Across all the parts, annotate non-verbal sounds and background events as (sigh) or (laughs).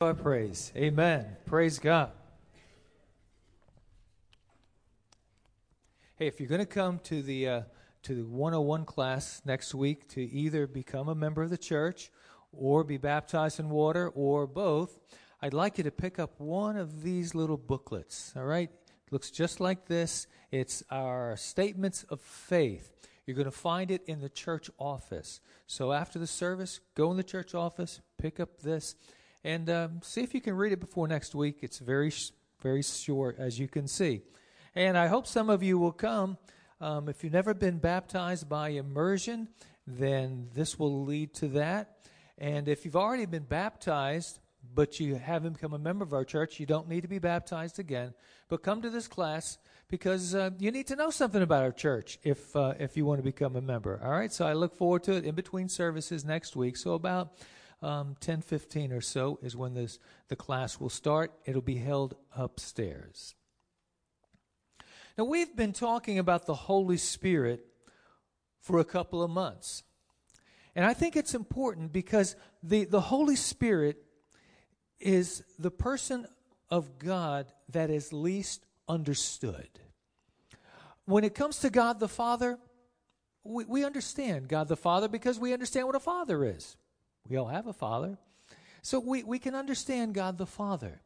Praise. Amen. Praise God. Hey, if you're going to come to the uh, to the 101 class next week to either become a member of the church or be baptized in water or both, I'd like you to pick up one of these little booklets. All right? Looks just like this. It's our statements of faith. You're going to find it in the church office. So after the service, go in the church office, pick up this and um, see if you can read it before next week. It's very, very short, as you can see. And I hope some of you will come. Um, if you've never been baptized by immersion, then this will lead to that. And if you've already been baptized, but you haven't become a member of our church, you don't need to be baptized again. But come to this class because uh, you need to know something about our church if uh, if you want to become a member. All right. So I look forward to it in between services next week. So about um, 10 15 or so is when this, the class will start. It'll be held upstairs. Now, we've been talking about the Holy Spirit for a couple of months. And I think it's important because the, the Holy Spirit is the person of God that is least understood. When it comes to God the Father, we, we understand God the Father because we understand what a father is. We all have a father. So we, we can understand God the Father.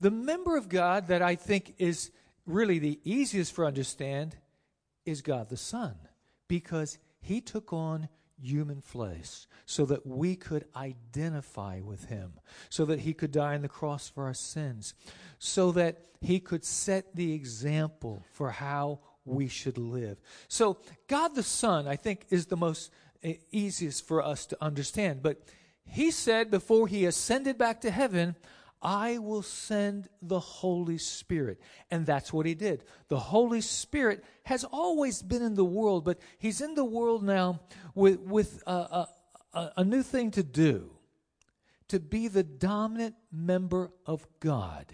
The member of God that I think is really the easiest for understand is God the Son because he took on human flesh so that we could identify with him, so that he could die on the cross for our sins, so that he could set the example for how we should live. So, God the Son, I think, is the most easiest for us to understand. But he said before he ascended back to heaven, I will send the Holy Spirit. And that's what he did. The Holy Spirit has always been in the world, but he's in the world now with, with a, a, a new thing to do to be the dominant member of God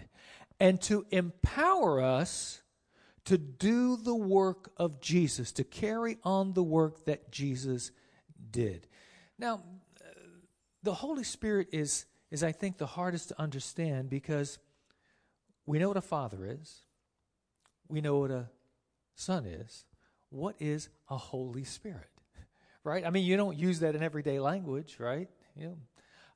and to empower us to do the work of Jesus, to carry on the work that Jesus did. Now, the Holy Spirit is, is, I think, the hardest to understand because we know what a father is, we know what a son is. What is a Holy Spirit? (laughs) Right? I mean, you don't use that in everyday language, right? You know,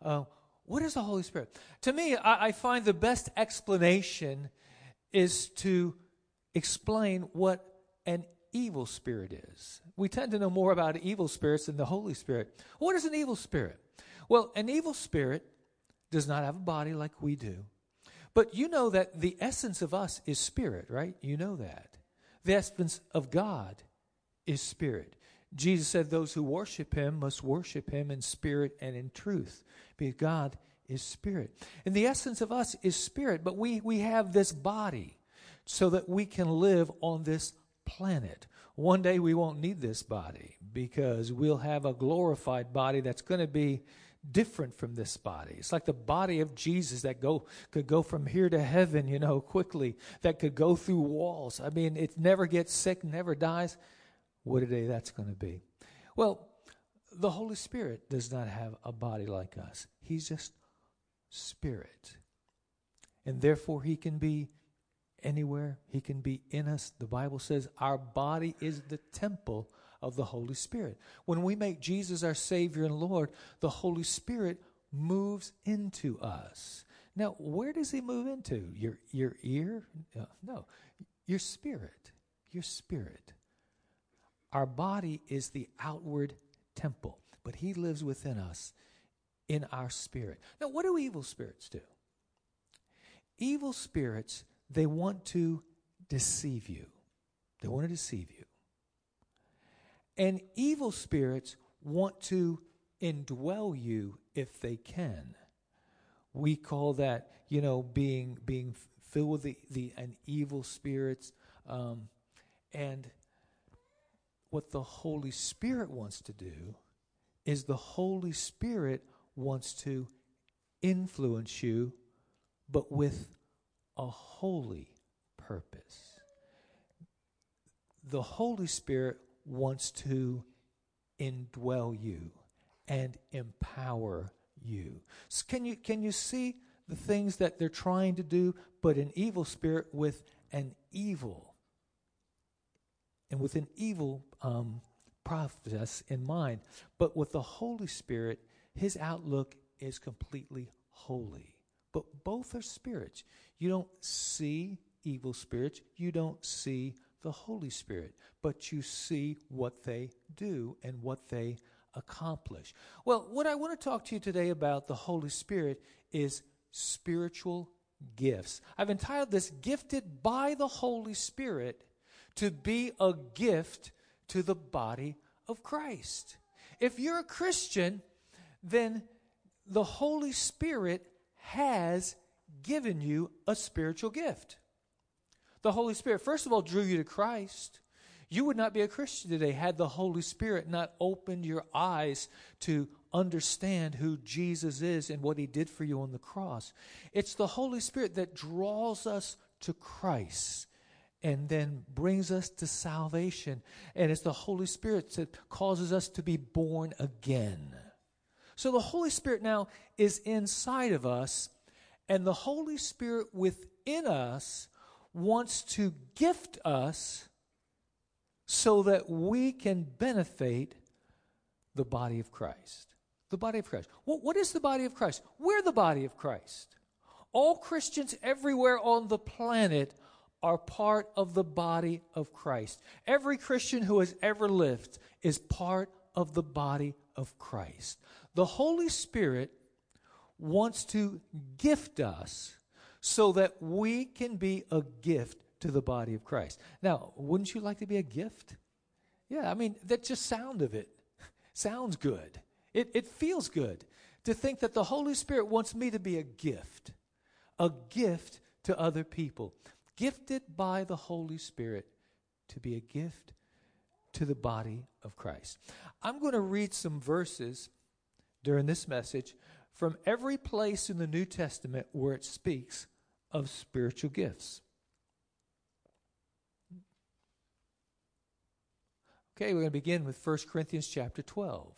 uh, what is the Holy Spirit? To me, I, I find the best explanation is to explain what an evil spirit is. We tend to know more about evil spirits than the Holy Spirit. What is an evil spirit? Well, an evil spirit does not have a body like we do. But you know that the essence of us is spirit, right? You know that. The essence of God is spirit. Jesus said those who worship him must worship him in spirit and in truth, because God is spirit. And the essence of us is spirit, but we, we have this body so that we can live on this planet. One day we won't need this body because we'll have a glorified body that's going to be different from this body. It's like the body of Jesus that go could go from here to heaven, you know, quickly, that could go through walls. I mean, it never gets sick, never dies. What a day that's going to be. Well, the Holy Spirit does not have a body like us. He's just spirit. And therefore he can be anywhere. He can be in us. The Bible says our body is the temple of the Holy Spirit. When we make Jesus our Savior and Lord, the Holy Spirit moves into us. Now, where does he move into? Your, your ear? Uh, no, your spirit. Your spirit. Our body is the outward temple, but he lives within us in our spirit. Now, what do evil spirits do? Evil spirits they want to deceive you. They want to deceive you. And evil spirits want to indwell you if they can. We call that, you know, being being filled with the, the an evil spirits. Um, and what the Holy Spirit wants to do is the Holy Spirit wants to influence you, but with a holy purpose. The Holy Spirit wants to indwell you and empower you. So can you can you see the things that they're trying to do, but an evil spirit with an evil and with an evil um, process in mind. But with the Holy Spirit, his outlook is completely holy. But both are spirits. You don't see evil spirits, you don't see the Holy Spirit, but you see what they do and what they accomplish. Well, what I want to talk to you today about the Holy Spirit is spiritual gifts. I've entitled this Gifted by the Holy Spirit to be a gift to the body of Christ. If you're a Christian, then the Holy Spirit has given you a spiritual gift. The Holy Spirit, first of all, drew you to Christ. You would not be a Christian today had the Holy Spirit not opened your eyes to understand who Jesus is and what he did for you on the cross. It's the Holy Spirit that draws us to Christ and then brings us to salvation. And it's the Holy Spirit that causes us to be born again. So the Holy Spirit now is inside of us, and the Holy Spirit within us wants to gift us so that we can benefit the body of Christ. The body of Christ. What, what is the body of Christ? We're the body of Christ. All Christians everywhere on the planet are part of the body of Christ. Every Christian who has ever lived is part of the body of Christ. The Holy Spirit wants to gift us so that we can be a gift to the body of Christ. Now, wouldn't you like to be a gift? Yeah, I mean, that just sound of it sounds good. It, it feels good to think that the Holy Spirit wants me to be a gift, a gift to other people, gifted by the Holy Spirit to be a gift to the body of Christ. I'm going to read some verses during this message from every place in the New Testament where it speaks of spiritual gifts. Okay, we're going to begin with 1 Corinthians chapter 12.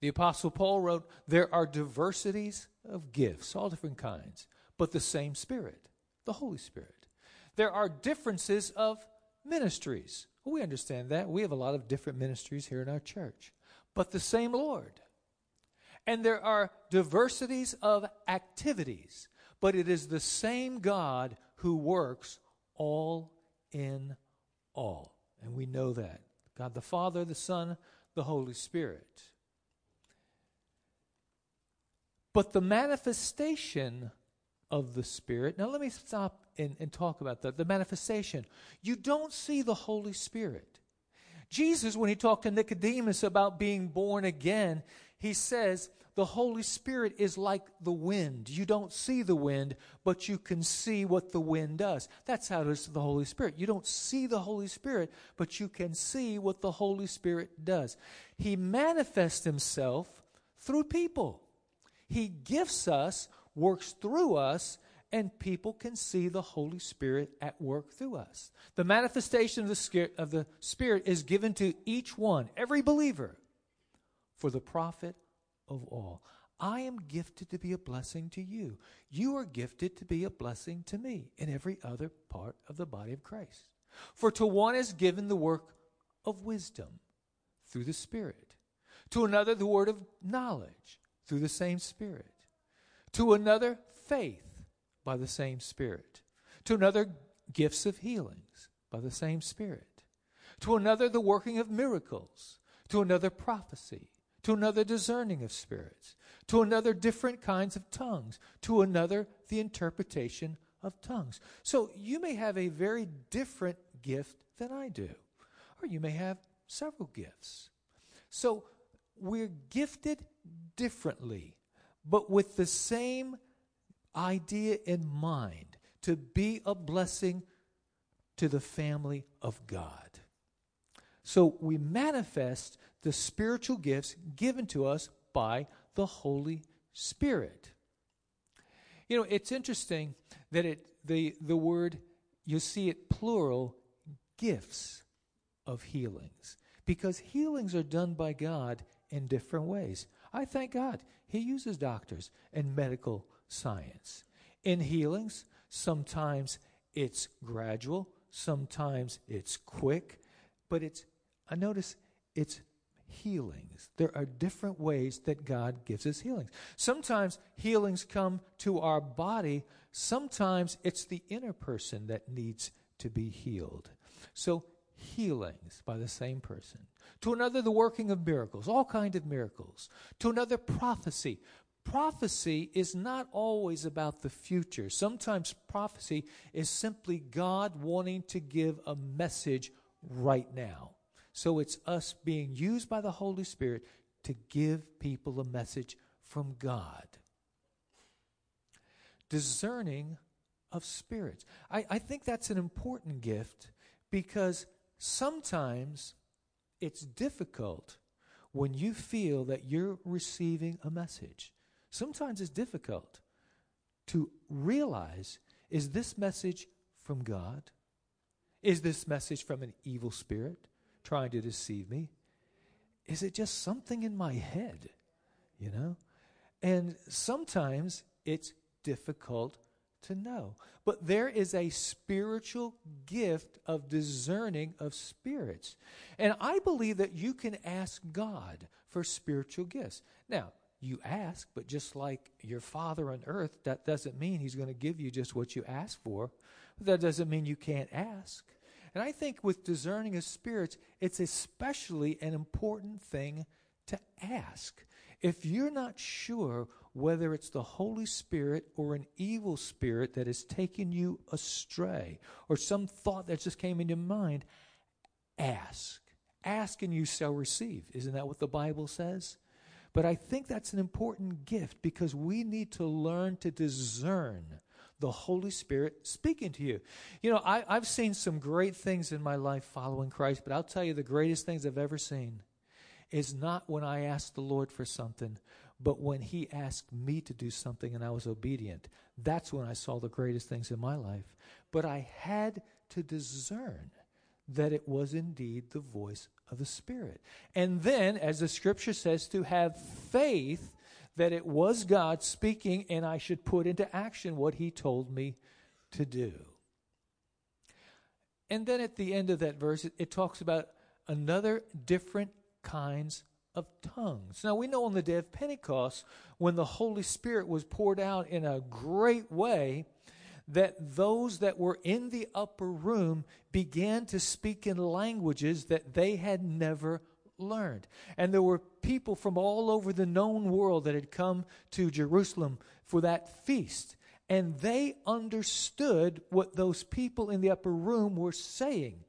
The Apostle Paul wrote, There are diversities of gifts, all different kinds, but the same Spirit, the Holy Spirit. There are differences of ministries. we understand that. We have a lot of different ministries here in our church, but the same Lord. And there are diversities of activities, but it is the same God who works all in all. And we know that. God the Father, the Son, the Holy Spirit. But the manifestation of the Spirit, now let me stop and, and talk about that. The manifestation. You don't see the Holy Spirit. Jesus, when he talked to Nicodemus about being born again, he says, the Holy Spirit is like the wind. You don't see the wind, but you can see what the wind does. That's how it is to the Holy Spirit. You don't see the Holy Spirit, but you can see what the Holy Spirit does. He manifests himself through people. He gifts us, works through us, and people can see the Holy Spirit at work through us. The manifestation of the, of the Spirit is given to each one, every believer, for the profit of all. I am gifted to be a blessing to you. You are gifted to be a blessing to me and every other part of the body of Christ. For to one is given the work of wisdom through the Spirit, to another, the word of knowledge through the same Spirit, to another, faith by the same Spirit, to another, gifts of healings by the same Spirit, to another, the working of miracles, to another, prophecy to another discerning of spirits, to another different kinds of tongues, to another the interpretation of tongues. So you may have a very different gift than I do, or you may have several gifts. So we're gifted differently, but with the same idea in mind to be a blessing to the family of God. So we manifest the spiritual gifts given to us by the Holy Spirit. You know, it's interesting that it the the word you see it plural gifts of healings because healings are done by God in different ways. I thank God He uses doctors and medical science. In healings, sometimes it's gradual, sometimes it's quick, but it's, I notice it's healings. There are different ways that God gives us healings. Sometimes healings come to our body, sometimes it's the inner person that needs to be healed. So, healings by the same person. To another, the working of miracles, all kinds of miracles. To another, prophecy. Prophecy is not always about the future. Sometimes prophecy is simply God wanting to give a message right now. So it's us being used by the Holy Spirit to give people a message from God. Discerning of spirits. I, I think that's an important gift because sometimes it's difficult when you feel that you're receiving a message. Sometimes it's difficult to realize is this message from God? Is this message from an evil spirit? Trying to deceive me? Is it just something in my head? You know? And sometimes it's difficult to know. But there is a spiritual gift of discerning of spirits. And I believe that you can ask God for spiritual gifts. Now, you ask, but just like your father on earth, that doesn't mean he's going to give you just what you ask for. That doesn't mean you can't ask. And I think with discerning of spirits, it's especially an important thing to ask. If you're not sure whether it's the Holy Spirit or an evil spirit that has taken you astray, or some thought that just came in your mind, ask. Ask and you shall receive. Isn't that what the Bible says? But I think that's an important gift because we need to learn to discern the Holy Spirit speaking to you. You know, I, I've seen some great things in my life following Christ, but I'll tell you the greatest things I've ever seen is not when I asked the Lord for something, but when He asked me to do something and I was obedient. That's when I saw the greatest things in my life. But I had to discern that it was indeed the voice of the Spirit. And then, as the scripture says, to have faith that it was God speaking and I should put into action what He told me to do. And then at the end of that verse, it, talks about another different kinds of tongues. Now we know on the day of Pentecost, when the Holy Spirit was poured out in a great way, that those that were in the upper room began to speak in languages that they had never learned. And there were people from all over the known world that had come to Jerusalem for that feast. And they understood what those people in the upper room were saying.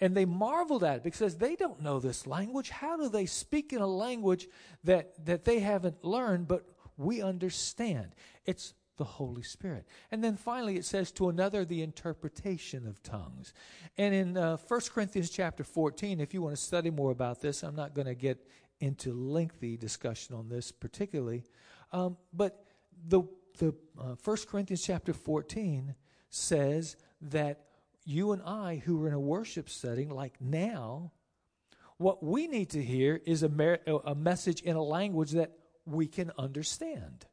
And they marveled at it because they don't know this language. How do they speak in a language that, that they haven't learned, but we understand? It's the Holy Spirit. And then finally it says to another the interpretation of tongues. And in uh, 1 Corinthians chapter 14, if you want to study more about this, I'm not going to get into lengthy discussion on this particularly, um, but the, the uh, 1 Corinthians chapter 14 says that you and I, who are in a worship setting like now, what we need to hear is a, mer- a message in a language that we can understand.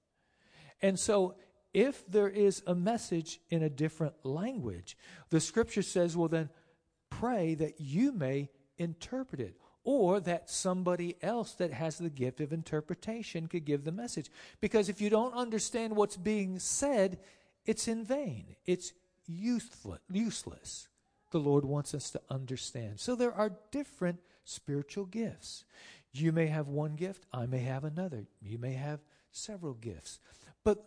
And so if there is a message in a different language, the scripture says, well, then pray that you may interpret it or that somebody else that has the gift of interpretation could give the message. Because if you don't understand what's being said, it's in vain, it's useless. The Lord wants us to understand. So there are different spiritual gifts. You may have one gift, I may have another. You may have several gifts. But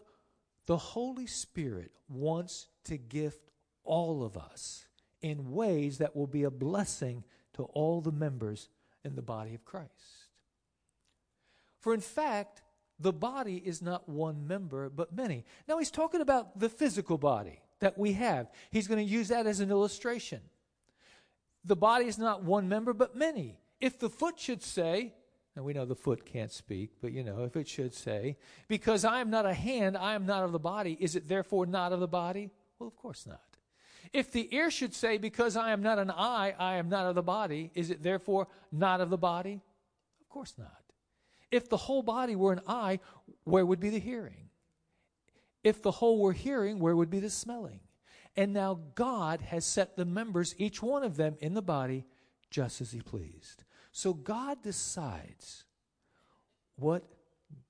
the Holy Spirit wants to gift all of us in ways that will be a blessing to all the members in the body of Christ. For in fact, the body is not one member, but many. Now, he's talking about the physical body that we have. He's going to use that as an illustration. The body is not one member, but many. If the foot should say, and we know the foot can't speak, but you know, if it should say, because I am not a hand, I am not of the body, is it therefore not of the body? Well, of course not. If the ear should say, because I am not an eye, I am not of the body, is it therefore not of the body? Of course not. If the whole body were an eye, where would be the hearing? If the whole were hearing, where would be the smelling? And now God has set the members, each one of them, in the body just as He pleased. So God decides what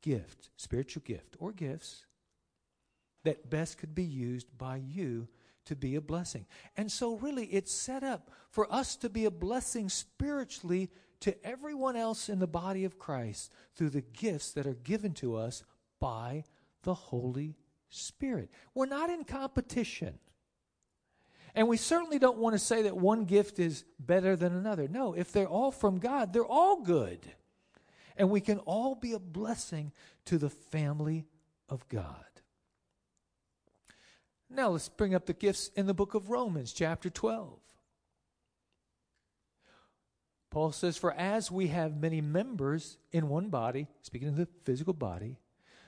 gift, spiritual gift, or gifts that best could be used by you to be a blessing. And so, really, it's set up for us to be a blessing spiritually to everyone else in the body of Christ through the gifts that are given to us by the Holy Spirit. We're not in competition. And we certainly don't want to say that one gift is better than another. No, if they're all from God, they're all good. And we can all be a blessing to the family of God. Now let's bring up the gifts in the book of Romans, chapter 12. Paul says, For as we have many members in one body, speaking of the physical body,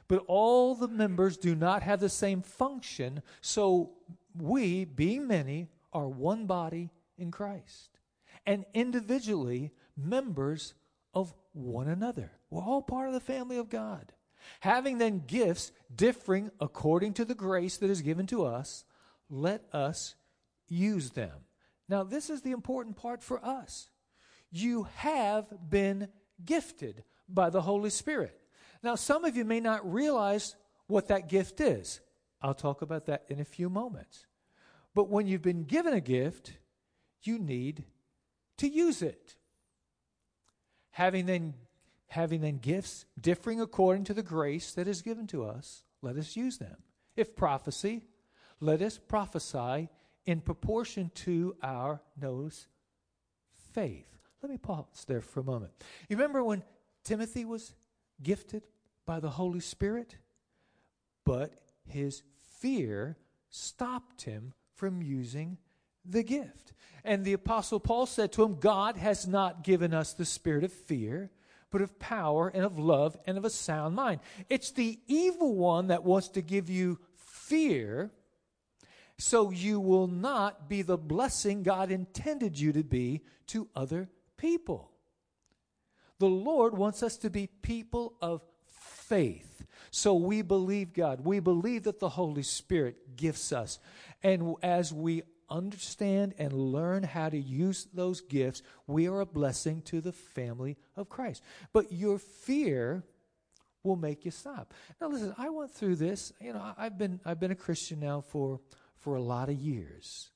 but all the members do not have the same function, so we, being many, are one body in Christ, and individually members of one another. We're all part of the family of God. Having then gifts differing according to the grace that is given to us, let us use them. Now, this is the important part for us. You have been gifted by the Holy Spirit. Now, some of you may not realize what that gift is. I'll talk about that in a few moments. But when you've been given a gift, you need to use it. Having then having then gifts differing according to the grace that is given to us, let us use them. If prophecy, let us prophesy in proportion to our nose faith. Let me pause there for a moment. You remember when Timothy was gifted by the Holy Spirit? But his fear stopped him from using the gift. And the Apostle Paul said to him, God has not given us the spirit of fear, but of power and of love and of a sound mind. It's the evil one that wants to give you fear so you will not be the blessing God intended you to be to other people. The Lord wants us to be people of faith. So we believe God. We believe that the Holy Spirit gifts us. And as we understand and learn how to use those gifts, we are a blessing to the family of Christ. But your fear will make you stop. Now listen, I went through this, you know, I've been I've been a Christian now for for a lot of years.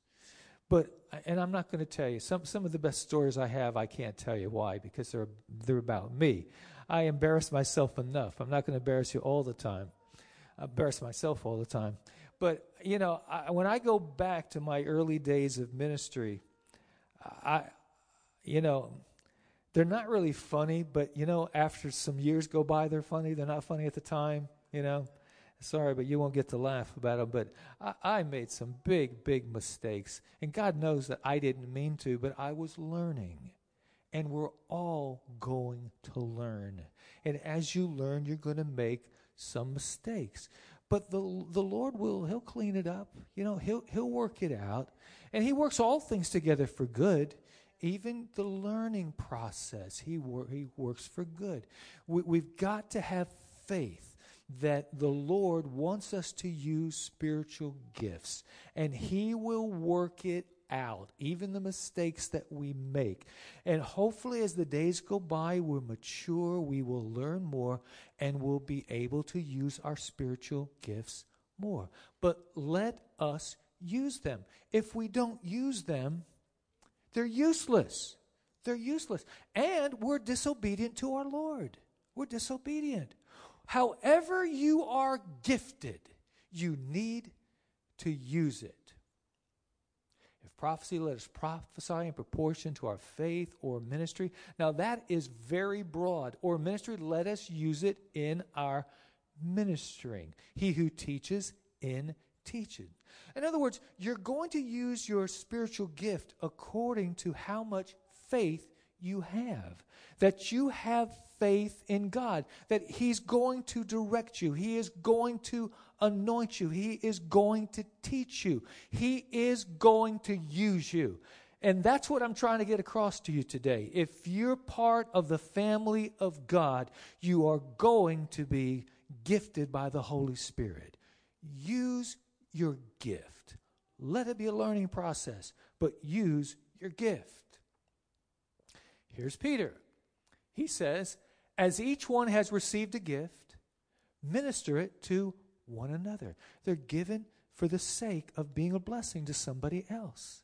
But and I'm not going to tell you some some of the best stories I have I can't tell you why because they're they're about me. I embarrass myself enough. I'm not going to embarrass you all the time. I embarrass myself all the time. But you know, I, when I go back to my early days of ministry, I, you know, they're not really funny. But you know, after some years go by, they're funny. They're not funny at the time. You know, sorry, but you won't get to laugh about them. But I, I made some big, big mistakes, and God knows that I didn't mean to, but I was learning. And we're all going to learn. And as you learn, you're going to make some mistakes. But the the Lord will he'll clean it up. You know, he'll he'll work it out. And he works all things together for good. Even the learning process, he wor- he works for good. We, we've got to have faith that the Lord wants us to use spiritual gifts, and He will work it out, even the mistakes that we make. And hopefully, as the days go by, we're mature, we will learn more, and we'll be able to use our spiritual gifts more. But let us use them. If we don't use them, they're useless. They're useless. And we're disobedient to our Lord. We're disobedient. However, you are gifted, you need to use it prophecy, let us prophesy in proportion to our faith or ministry. Now, that is very broad. Or ministry, let us use it in our ministering. He who teaches in teaching. In other words, you're going to use your spiritual gift according to how much faith you have. That you have faith in God, that He's going to direct you, He is going to anoint you, He is going to teach you, He is going to use you. And that's what I'm trying to get across to you today. If you're part of the family of God, you are going to be gifted by the Holy Spirit. Use your gift. Let it be a learning process, but use your gift. Here's Peter. He says, As each one has received a gift, minister it to one another. They're given for the sake of being a blessing to somebody else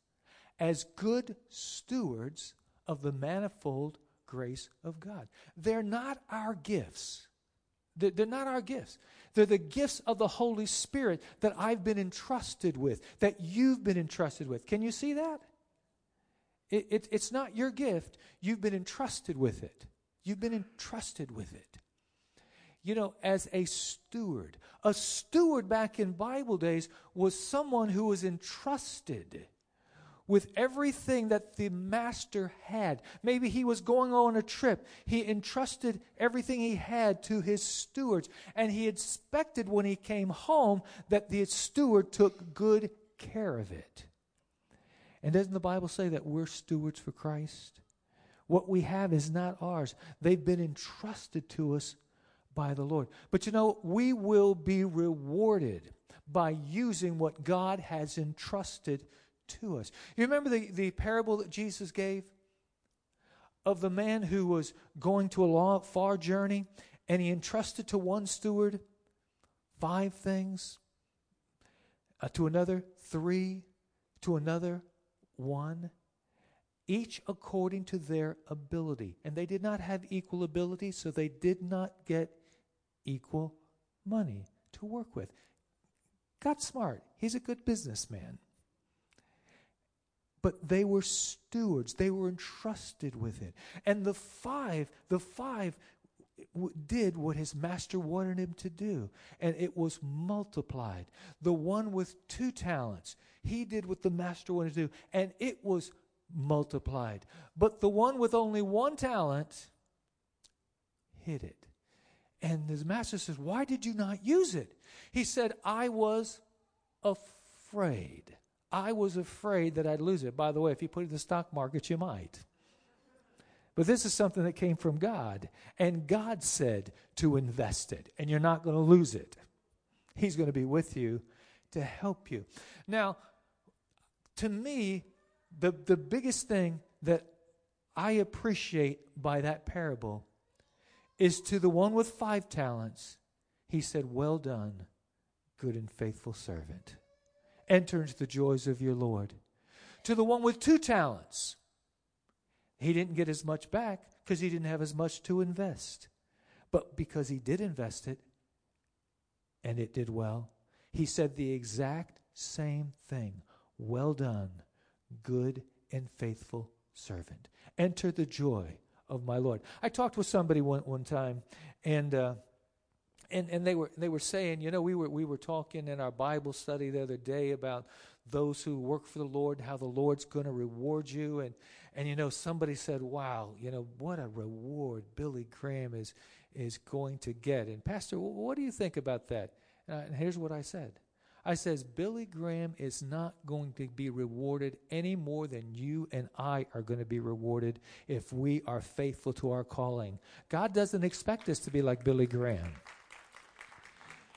as good stewards of the manifold grace of God. They're not our gifts. They're not our gifts. They're the gifts of the Holy Spirit that I've been entrusted with, that you've been entrusted with. Can you see that? It, it, it's not your gift. You've been entrusted with it. You've been entrusted with it. You know, as a steward, a steward back in Bible days was someone who was entrusted with everything that the master had. Maybe he was going on a trip. He entrusted everything he had to his stewards, and he expected when he came home that the steward took good care of it. And doesn't the Bible say that we're stewards for Christ? What we have is not ours, they've been entrusted to us by the Lord. But you know, we will be rewarded by using what God has entrusted to us. You remember the, the parable that Jesus gave of the man who was going to a long, far journey and he entrusted to one steward five things, uh, to another three, to another one, each according to their ability. And they did not have equal ability, so they did not get equal money to work with. Got smart. He's a good businessman. But they were stewards. They were entrusted with it. And the five, the five did what his master wanted him to do. And it was multiplied. The one with two talents, he did what the master wanted to do. And it was multiplied. But the one with only one talent hid it. And his master says, Why did you not use it? He said, I was afraid. I was afraid that I'd lose it. By the way, if you put it in the stock market, you might. But this is something that came from God. And God said to invest it, and you're not going to lose it. He's going to be with you to help you. Now, to me, the, the biggest thing that I appreciate by that parable is to the one with five talents, he said, Well done, good and faithful servant. Enter into the joys of your Lord. To the one with two talents, he didn't get as much back because he didn't have as much to invest. But because he did invest it and it did well, he said the exact same thing Well done, good and faithful servant. Enter the joy of my Lord. I talked with somebody one, one time, and uh, and, and they were they were saying, you know, we were we were talking in our Bible study the other day about those who work for the Lord, how the Lord's going to reward you, and and you know, somebody said, wow, you know, what a reward Billy Graham is is going to get. And Pastor, what do you think about that? and here's what I said. I says Billy Graham is not going to be rewarded any more than you and I are going to be rewarded if we are faithful to our calling. God doesn't expect us to be like Billy Graham.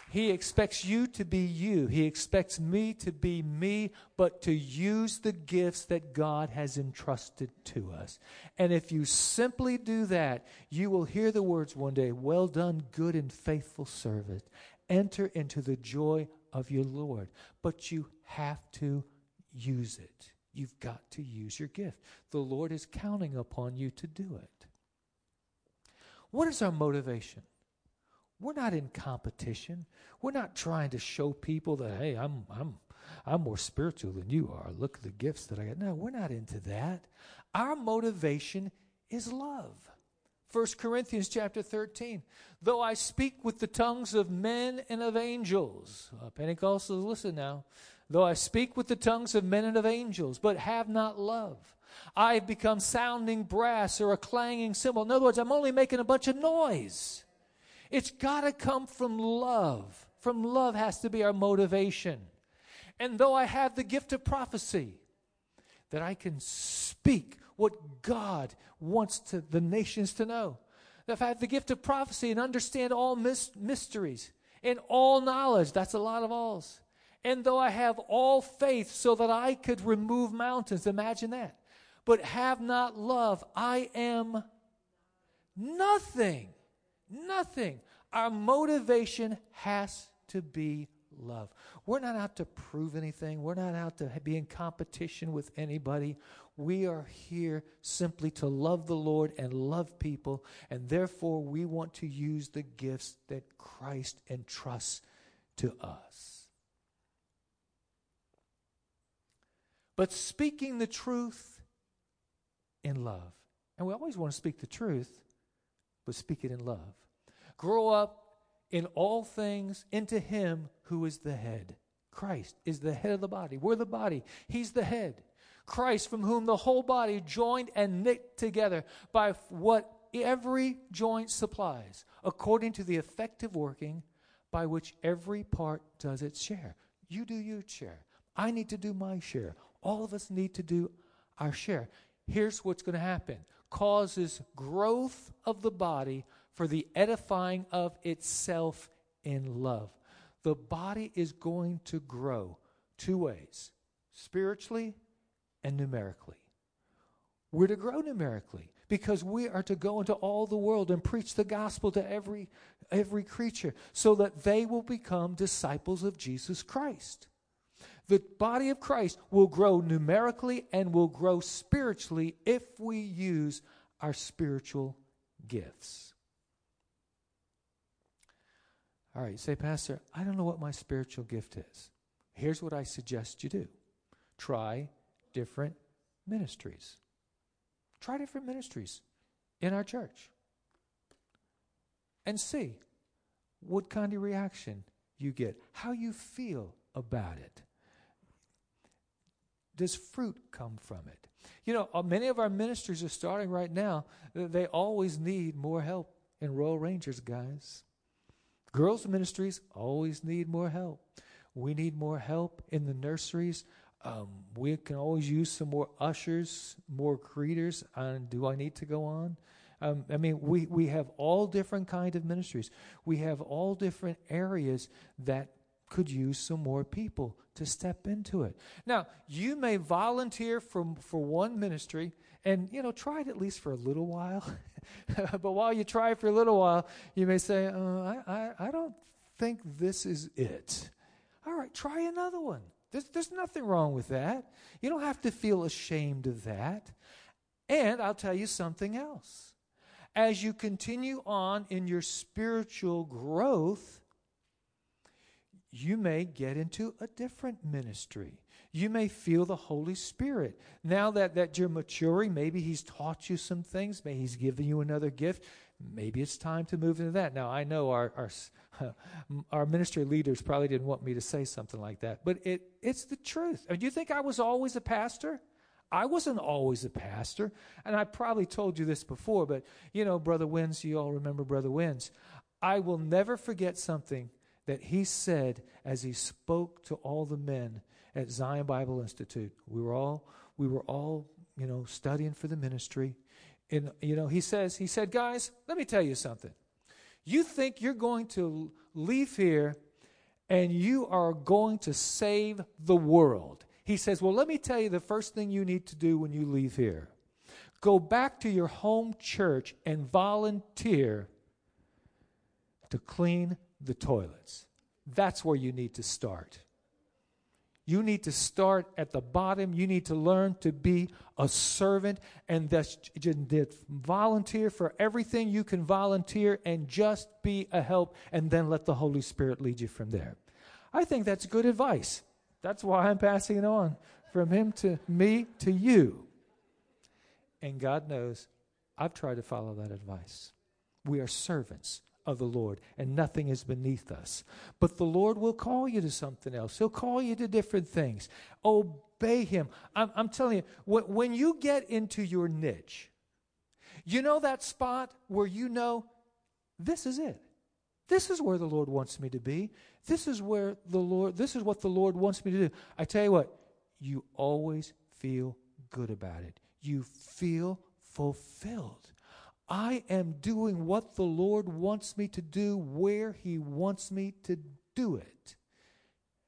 He expects you to be you. He expects me to be me, but to use the gifts that God has entrusted to us. And if you simply do that, you will hear the words one day, Well done, good and faithful servant. Enter into the joy of your Lord. But you have to use it. You've got to use your gift. The Lord is counting upon you to do it. What is our motivation? We're not in competition. We're not trying to show people that, hey, I'm, I'm, I'm more spiritual than you are. Look at the gifts that I got. No, we're not into that. Our motivation is love. 1 Corinthians chapter 13. Though I speak with the tongues of men and of angels. Uh, Pentecostals, listen now. Though I speak with the tongues of men and of angels, but have not love, I have become sounding brass or a clanging cymbal. In other words, I'm only making a bunch of noise. It's got to come from love. From love has to be our motivation. And though I have the gift of prophecy, that I can speak what God wants to the nations to know. If I have the gift of prophecy and understand all mis- mysteries and all knowledge, that's a lot of alls. And though I have all faith so that I could remove mountains, imagine that. But have not love, I am nothing. Nothing. Our motivation has to be love. We're not out to prove anything. We're not out to be in competition with anybody. We are here simply to love the Lord and love people, and therefore we want to use the gifts that Christ entrusts to us. But speaking the truth in love. And we always want to speak the truth, but speak it in love. Grow up in all things into Him who is the head. Christ is the head of the body. We're the body, He's the head. Christ, from whom the whole body joined and knit together by what every joint supplies, according to the effective working by which every part does its share. You do your share. I need to do my share. All of us need to do our share. Here's what's going to happen causes growth of the body for the edifying of itself in love. The body is going to grow two ways spiritually and numerically. We're to grow numerically because we are to go into all the world and preach the gospel to every every creature so that they will become disciples of Jesus Christ. The body of Christ will grow numerically and will grow spiritually if we use our spiritual gifts. All right, say, Pastor, I don't know what my spiritual gift is. Here's what I suggest you do try different ministries. Try different ministries in our church and see what kind of reaction you get, how you feel about it. Does fruit come from it? You know, uh, many of our ministries are starting right now. They always need more help in Royal Rangers, guys. Girls' ministries always need more help. We need more help in the nurseries. Um, we can always use some more ushers, more greeters. And do I need to go on? Um, I mean, we, we have all different kind of ministries. We have all different areas that could use some more people to step into it. Now, you may volunteer for, for one ministry and, you know, try it at least for a little while. (laughs) but while you try for a little while, you may say, uh, I, I, I don't think this is it. All right, try another one. There's, there's nothing wrong with that. You don't have to feel ashamed of that. And I'll tell you something else. As you continue on in your spiritual growth, you may get into a different ministry. You may feel the Holy Spirit. Now that, that you're maturing, maybe He's taught you some things, maybe He's given you another gift. Maybe it's time to move into that. Now, I know our, our, (laughs) our ministry leaders probably didn't want me to say something like that, but it, it's the truth. Do you think I was always a pastor? I wasn't always a pastor, and I probably told you this before, but you know, Brother Wins, you all remember Brother Wins. I will never forget something that he said as he spoke to all the men at Zion Bible Institute. We were all we were all, you know, studying for the ministry. And you know, he says, he said, "Guys, let me tell you something. You think you're going to leave here and you are going to save the world." He says, "Well, let me tell you the first thing you need to do when you leave here. Go back to your home church and volunteer to clean the toilets. That's where you need to start. You need to start at the bottom. You need to learn to be a servant and that's volunteer for everything you can volunteer and just be a help and then let the Holy Spirit lead you from there. I think that's good advice. That's why I'm passing it on from him to me to you. And God knows I've tried to follow that advice. We are servants of the Lord, and nothing is beneath us. But the Lord will call you to something else. He'll call you to different things. Obey Him. I'm, I'm telling you, when, when you get into your niche, you know that spot where you know this is it. This is where the Lord wants me to be. This is where the Lord, this is what the Lord wants me to do. I tell you what, you always feel good about it. You feel fulfilled. I am doing what the Lord wants me to do where He wants me to do it.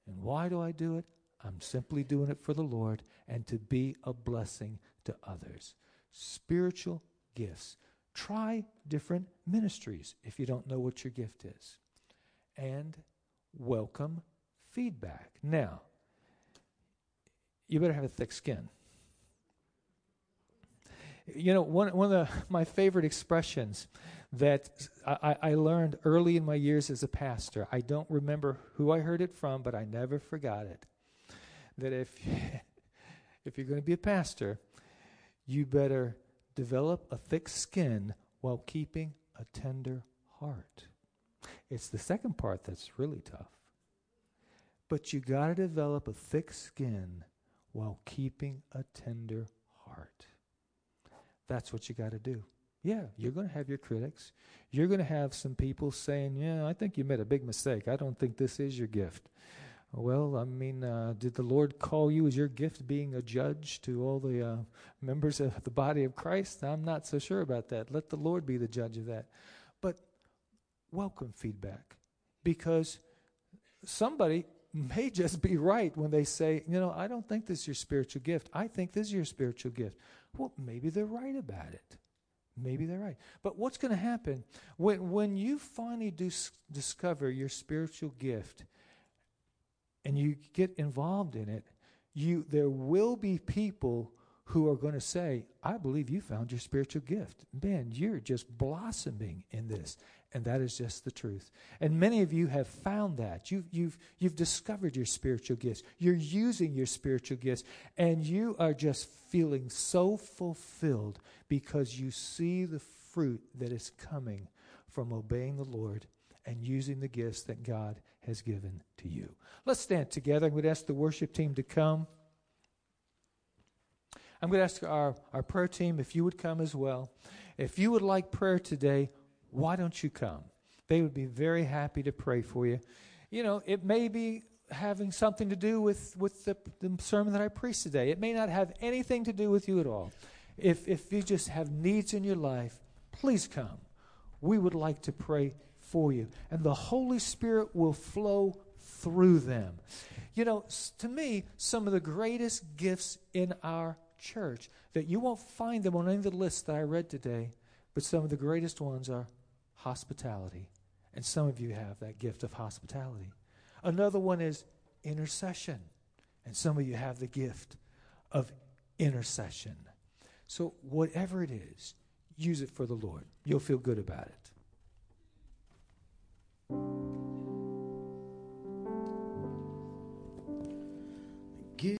And why do I do it? I'm simply doing it for the Lord and to be a blessing to others. Spiritual gifts. Try different ministries if you don't know what your gift is. And welcome feedback. Now, you better have a thick skin. You know, one, one of the, (laughs) my favorite expressions that I, I learned early in my years as a pastor, I don't remember who I heard it from, but I never forgot it. That if, (laughs) if you're going to be a pastor, you better develop a thick skin while keeping a tender heart. It's the second part that's really tough. But you got to develop a thick skin while keeping a tender heart. That's what you got to do. Yeah, you're going to have your critics. You're going to have some people saying, Yeah, I think you made a big mistake. I don't think this is your gift. Well, I mean, uh, did the Lord call you as your gift being a judge to all the uh, members of the body of Christ? I'm not so sure about that. Let the Lord be the judge of that. But welcome feedback because somebody may just be right when they say, you know, I don't think this is your spiritual gift. I think this is your spiritual gift. Well, maybe they're right about it. Maybe they're right. But what's going to happen when, when you finally do discover your spiritual gift and you get involved in it, you, there will be people who are going to say, I believe you found your spiritual gift. Man, you're just blossoming in this. And that is just the truth. And many of you have found that. You've, you've, you've discovered your spiritual gifts. You're using your spiritual gifts. And you are just feeling so fulfilled because you see the fruit that is coming from obeying the Lord and using the gifts that God has given to you. Let's stand together. I'm going to ask the worship team to come. I'm going to ask our, our prayer team if you would come as well. If you would like prayer today, why don't you come? They would be very happy to pray for you. You know, it may be having something to do with, with the, the sermon that I preached today. It may not have anything to do with you at all. If, if you just have needs in your life, please come. We would like to pray for you. And the Holy Spirit will flow through them. You know, to me, some of the greatest gifts in our church that you won't find them on any of the lists that I read today, but some of the greatest ones are hospitality. And some of you have that gift of hospitality. Another one is intercession. And some of you have the gift of intercession. So, whatever it is, use it for the Lord. You'll feel good about it.